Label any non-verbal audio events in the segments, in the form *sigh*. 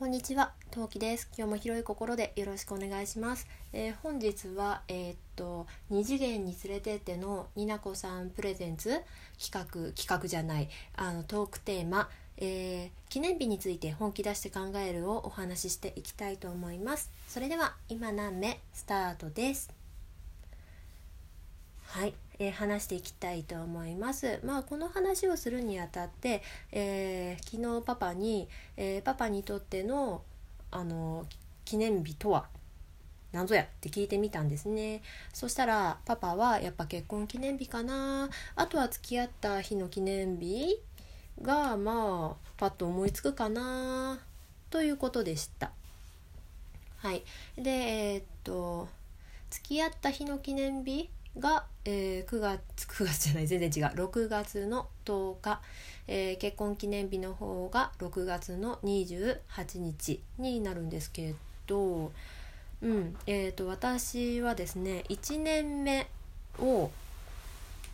こんにちは、トウキです。今日も広い心でよろしくお願いします。えー、本日はえー、っと二次元に連れてってのになこさんプレゼンツ企画企画じゃないあのトークテーマ、えー、記念日について本気出して考えるをお話ししていきたいと思います。それでは今何目スタートです。はい、えー、話していきたいと思います。まあこの話をするにあたって、えー、昨日パパに、えー、パパにとってのあの記念日とは何ぞやって聞いてみたんですね。そしたらパパはやっぱ結婚記念日かな。あとは付き合った日の記念日がまあパッと思いつくかな。ということでした。はい。でえー、っと付き合った日の記念日が、えー、9月9月じゃない全然違う。6月の10日、えー、結婚記念日の方が6月の28日になるんですけど、うん。えーと、私はですね1年目を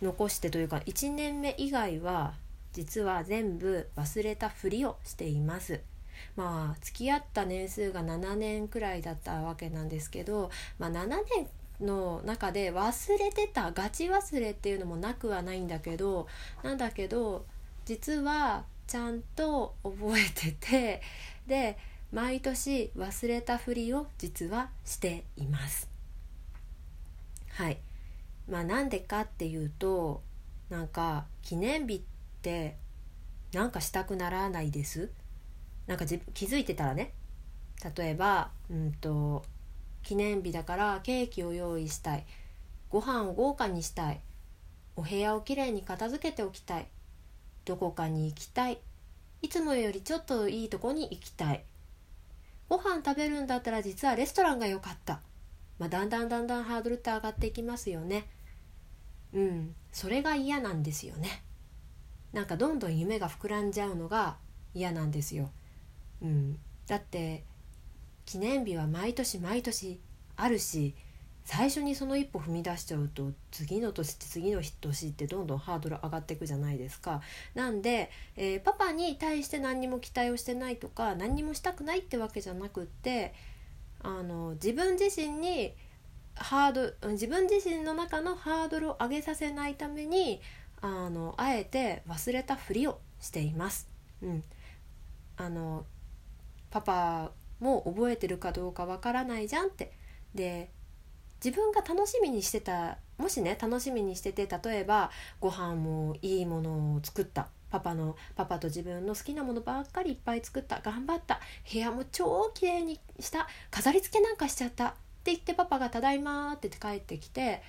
残してというか1年目以外は実は全部忘れたふりをしています。まあ付き合った年数が7年くらいだったわけなんですけど、まあ、7年の中で忘れてたガチ忘れっていうのもなくはないんだけどなんだけど実はちゃんと覚えててで毎年忘れたふりを実はしています。はい。まあなんでかっていうとなんか記念日ってなんかしたくならないです。なんか気づいてたらね。例えばうんと記念日だからケーキを用意したい。ご飯を豪華にしたい。お部屋をきれいに片付けておきたい。どこかに行きたい。いつもよりちょっといいとこに行きたい。ご飯食べるんだったら実はレストランが良かった、まあ、だんだんだんだんハードルって上がっていきますよね。うん。それが嫌なんですよね。なんかどんどん夢が膨らんじゃうのが嫌なんですよ。うん。だって記念日は毎年毎年あるし最初にその一歩踏み出しちゃうと次の年って次の年ってどんどんハードル上がっていくじゃないですか。なんで、えー、パパに対して何にも期待をしてないとか何にもしたくないってわけじゃなくってあの自分自身にハード自分自身の中のハードルを上げさせないためにあのあえて忘れたふりをしています。うん、あのパパも覚えてるかどうかわからないじゃんってで自分が楽しみにしてたもしね楽しみにしてて例えばご飯もいいものを作った。パパのパパと自分の好きなものばっかりいっぱい作った。頑張った。部屋も超綺麗にした。飾り付けなんかしちゃった。って言ってパパが「ただいま」って帰ってきて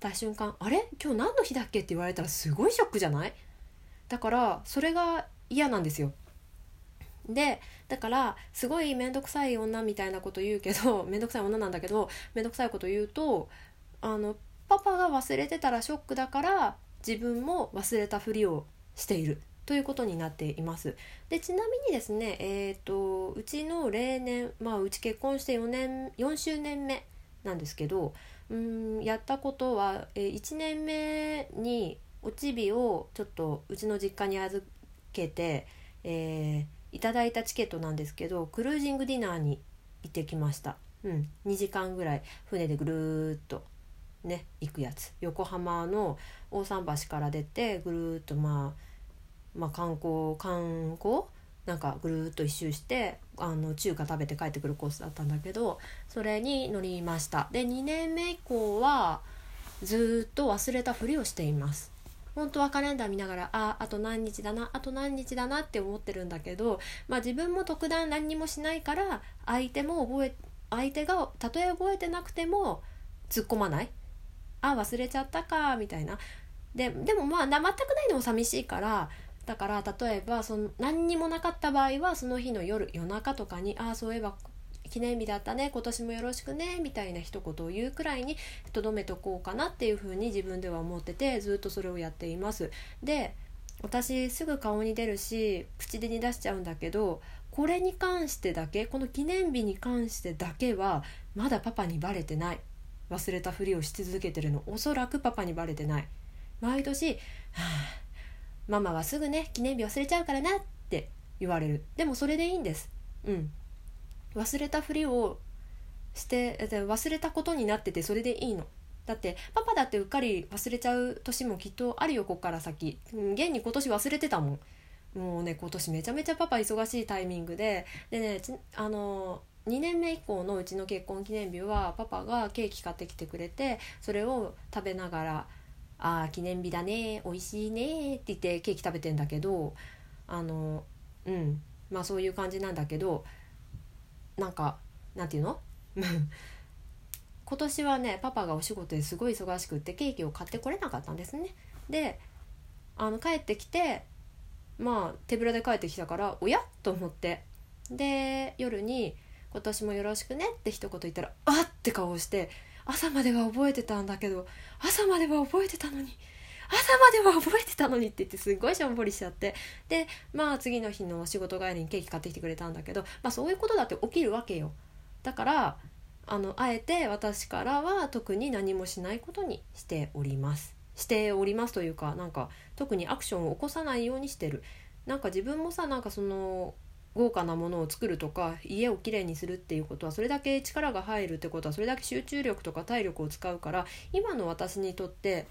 た瞬間「あれ？今日何の日だっけ?」って言われたらすごいショックじゃない？だからそれが嫌なんですよ。でだからすごい面倒くさい女みたいなこと言うけど *laughs* 面倒くさい女なんだけど面倒くさいこと言うとあのパパが忘れてたらショックだから自分も忘れたふりをしているということになっています。でちなみにですね、えーと、うちの例年、まあ、うち結婚して4年4周年目なんですけどうんやったことは、えー、1年目におちびをちょっとうちの実家に預けて、えーいただいたチケットなんですけどクルージングディナーに行ってきました。うん。2時間ぐらい船でぐるーっとね行くやつ。横浜の大桟橋から出てぐるーっとまあまあ観光観光？なんかぐるっと一周してあの中華食べて帰ってくるコースだったんだけどそれに乗りました。で2年目以降はずっと忘れたふりをしています。本当はカレンダー見ながらああと何日だなあと何日だなって思ってるんだけど、まあ、自分も特段何にもしないから相手も覚え相手がたとえ覚えてなくても突っ込まない。あ忘れちゃったかみたいな。ででもまあ全くないのも寂しいからだから例えばその何にもなかった場合はその日の夜夜中とかにああそういえば記念日だったね今年もよろしくねみたいな一言を言うくらいにとどめとこうかなっていうふうに自分では思っててずっとそれをやっています。で私すぐ顔に出るし口でに出しちゃうんだけどこれに関してだけこの記念日に関してだけはまだパパにバレてない。忘れたふりをし続けてるの。おそらくパパにバレてない。毎年、はあ、ママはすぐね記念日忘れちゃうからなって言われる。でもそれでいいんです。うん。忘れたふりをして忘れたことになっててそれでいいの。だってパパだってうっかり忘れちゃう年もきっとあるよこっから先。現に今年忘れてたもん。もうね今年めちゃめちゃパパ忙しいタイミングで。でねあの2年目以降のうちの結婚記念日はパパがケーキ買ってきてくれてそれを食べながら「ああ記念日だね美味しいね」って言ってケーキ食べてんだけどあのうんまあそういう感じなんだけどなんかなんていうの？今年はねパパがお仕事ですごい忙しくってケーキを買ってこれなかったんですね。であの帰ってきてまあ手ぶらで帰ってきたからおや？と思って。で夜に「今年もよろしくね」って一言言ったら「あっ!」って顔をして朝までは覚えてたんだけど朝までは覚えてたのに朝までは覚えてたのにって言ってすっごいしょんぼりしちゃって。でまあ次の日の仕事帰りにケーキ買ってきてくれたんだけどまあそういうことだって起きるわけよ。だからあのあえて私からは特に何もしないことにしております。しておりますというかなんか特にアクションを起こさないようにしてる。なんか自分もさなんかその豪華なものを作るとか家をきれいにするっていうことはそれだけ力が入るってことはそれだけ集中力とか体力を使うから今の私にとって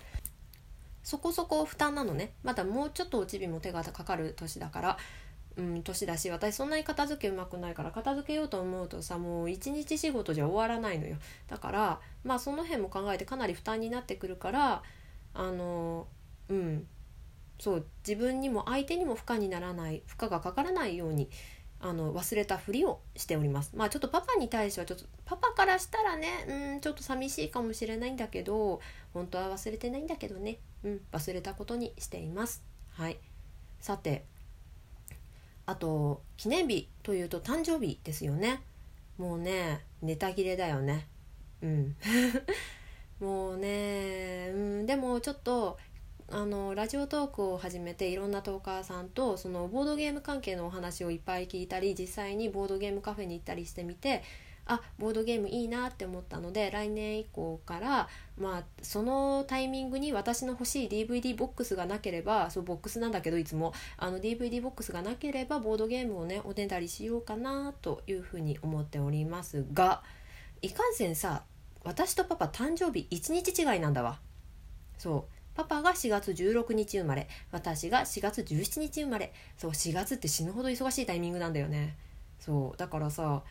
そこそこ負担なのね。まだもうちょっとおちびも手がかかる年だから。うん、年だし私そんなに片付けうまくないから片付けようと思うとさもう一日仕事じゃ終わらないのよ。だからまあその辺も考えてかなり負担になってくるからあのうん。そう自分にも相手にも負荷にならない負荷がかからないようにあの忘れたふりをしております。まあちょっとパパに対してはちょっとパパからしたらねうんちょっと寂しいかもしれないんだけど本当は忘れてないんだけどね。うん忘れたことにしています。はい。さてあと記念日というと誕生日ですよね。もうねネタ切れだよね。うん。*laughs* もうね、うん、でもちょっとあのラジオトークを始めていろんなトーカーさんとそのボードゲーム関係のお話をいっぱい聞いたり実際にボードゲームカフェに行ったりしてみてあボードゲームいいなって思ったので来年以降からまあそのタイミングに私の欲しい DVD ボックスがなければそうボックスなんだけどいつもあの DVD ボックスがなければボードゲームをねおねだりしようかなというふうに思っておりますがいかんせんさ私とパパ誕生日1日違いなんだわ。そう。パパが4月16日生まれ私が4月17日生まれ。そう4月って死ぬほど忙しいタイミングなんだよね。そうだからさ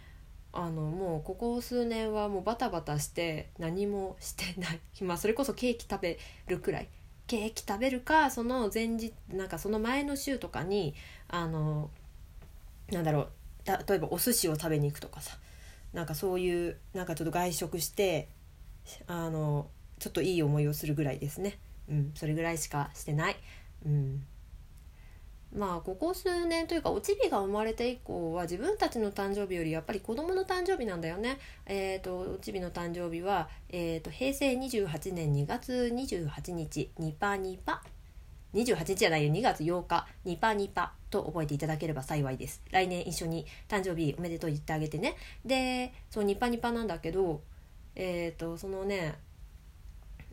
あのもうここ数年はもうバタバタして何もしてない。*laughs* まあそれこそケーキ食べるくらい。ケーキ食べるかその前日なんかその前の週とかにあのなんだろう例えばお寿司を食べに行くとかさ。なんかそういうなんかちょっと外食してあのちょっといい思いをするぐらいですね。うん。それぐらいしかしてない。うん。まあここ数年というかおちびが生まれて以降は自分たちの誕生日よりやっぱり子供の誕生日なんだよね。えっ、ー、とおちびの誕生日は、えーと、平成28年2月28日。ニパニパ。28日じゃないよ。2月8日。ニパニパと覚えていただければ幸いです。来年一緒に誕生日おめでとう言ってあげてね。でそうニパニパなんだけどえっ、ー、とそのね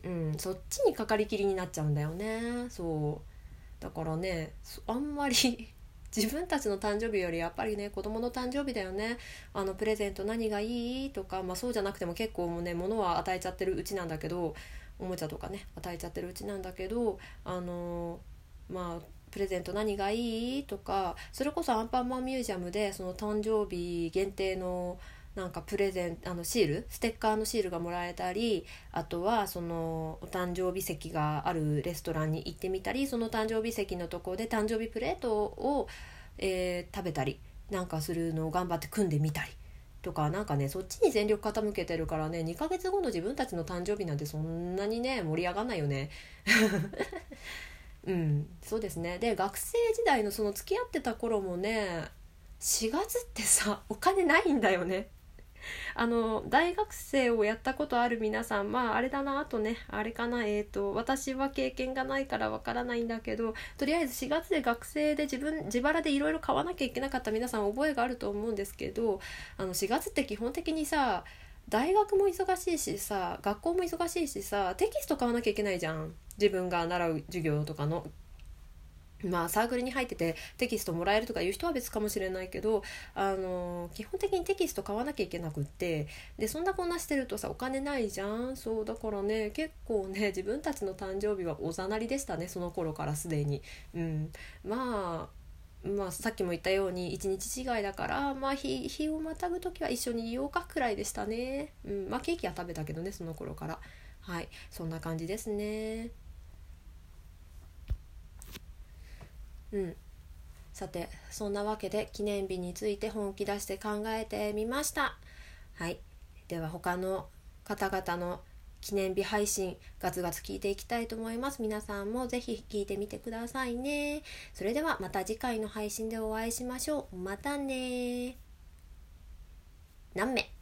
うんそっちにかかりきりになっちゃうんだよね。そう。だからねあんまり *laughs* 自分たちの誕生日よりやっぱりね子供の誕生日だよね。あのプレゼント何がいいとか、まあ、そうじゃなくても結構もうね物は与えちゃってるうちなんだけどおもちゃとかね与えちゃってるうちなんだけどあのまあプレゼント何がいいとかそれこそアンパンマンミュージアムでその誕生日限定のなんかプレゼンあのシールステッカーのシールがもらえたりあとはそのお誕生日席があるレストランに行ってみたりその誕生日席のとこで誕生日プレートを、えー、食べたりなんかするのを頑張って組んでみたりとかなんかねそっちに全力傾けてるからね2ヶ月後の自分たちの誕生日なんてそんなにね盛り上がんないよね。*laughs* うんそうですねで学生時代のその付き合ってた頃もね4月ってさお金ないんだよね *laughs* あの大学生をやったことある皆さんまああれだなあとねあれかなえっ、ー、と私は経験がないからわからないんだけどとりあえず4月で学生で自分自腹でいろいろ買わなきゃいけなかった皆さん覚えがあると思うんですけどあの4月って基本的にさ大学も忙しいしさ学校も忙しいしさテキスト買わなきゃいけないじゃん。自分が習う授業とかの。まあサークルに入っててテキストもらえるとかいう人は別かもしれないけどあの基本的にテキスト買わなきゃいけなくってでそんなこんなしてるとさお金ないじゃん。そうだからね結構ね自分たちの誕生日はおざなりでしたねその頃からすでに。うん、まあまあ、さっきも言ったように一日違いだからまあ日日をまたぐ時は一緒にいようかくらいでしたね、うん、まあケーキは食べたけどねその頃から。はい。そんな感じですね。うん。さてそんなわけで記念日について本気出して考えてみました。はい。では他の方々の記念日配信ガツガツ聞いていきたいと思います。皆さんもぜひ聞いてみてくださいね。それではまた次回の配信でお会いしましょう。またね何名？